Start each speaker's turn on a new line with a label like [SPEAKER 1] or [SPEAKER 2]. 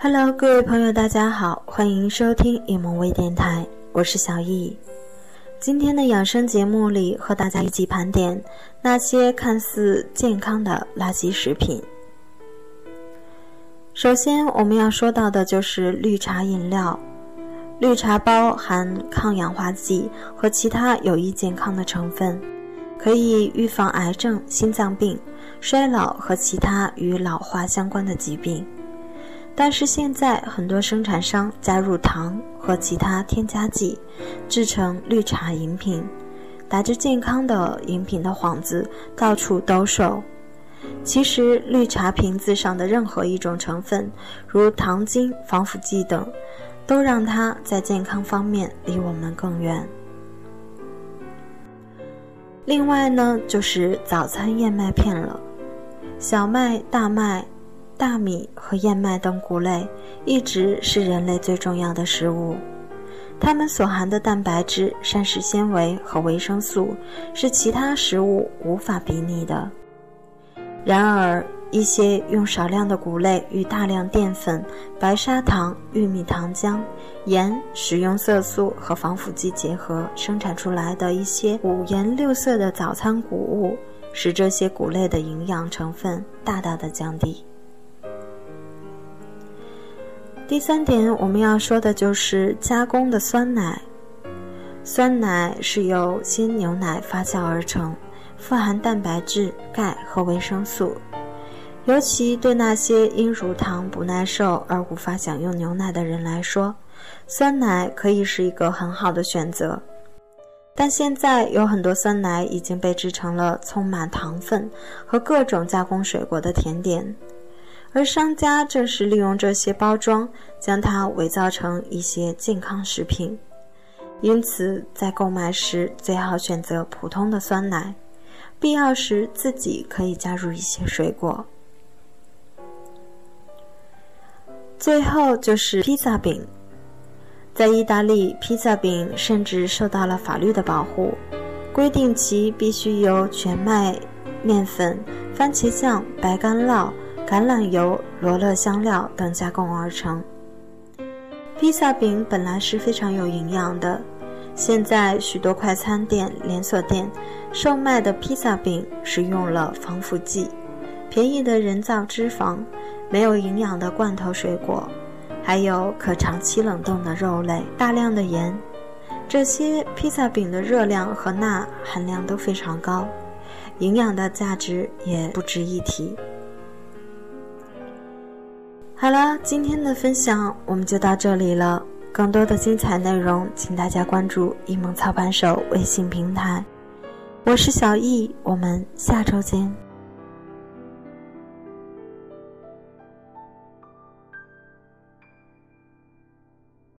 [SPEAKER 1] Hello，各位朋友，大家好，欢迎收听一萌微电台，我是小易。今天的养生节目里，和大家一起盘点那些看似健康的垃圾食品。首先，我们要说到的就是绿茶饮料。绿茶包含抗氧化剂和其他有益健康的成分，可以预防癌症、心脏病、衰老和其他与老化相关的疾病。但是现在很多生产商加入糖和其他添加剂，制成绿茶饮品，打着健康的饮品的幌子到处兜售。其实，绿茶瓶子上的任何一种成分，如糖精、防腐剂等。都让它在健康方面离我们更远。另外呢，就是早餐燕麦片了。小麦、大麦、大米和燕麦等谷类一直是人类最重要的食物，它们所含的蛋白质、膳食纤维和维生素是其他食物无法比拟的。然而，一些用少量的谷类与大量淀粉、白砂糖、玉米糖浆、盐、食用色素和防腐剂结合生产出来的一些五颜六色的早餐谷物，使这些谷类的营养成分大大的降低。第三点，我们要说的就是加工的酸奶。酸奶是由鲜牛奶发酵而成，富含蛋白质、钙和维生素。尤其对那些因乳糖不耐受而无法享用牛奶的人来说，酸奶可以是一个很好的选择。但现在有很多酸奶已经被制成了充满糖分和各种加工水果的甜点，而商家正是利用这些包装，将它伪造成一些健康食品。因此，在购买时最好选择普通的酸奶，必要时自己可以加入一些水果。最后就是披萨饼，在意大利，披萨饼甚至受到了法律的保护，规定其必须由全麦面粉、番茄酱、白干酪、橄榄油、罗勒香料等加工而成。披萨饼本来是非常有营养的，现在许多快餐店、连锁店售卖的披萨饼使用了防腐剂、便宜的人造脂肪。没有营养的罐头水果，还有可长期冷冻的肉类，大量的盐，这些披萨饼的热量和钠含量都非常高，营养的价值也不值一提。好了，今天的分享我们就到这里了。更多的精彩内容，请大家关注“一梦操盘手”微信平台。我是小易，我们下周见。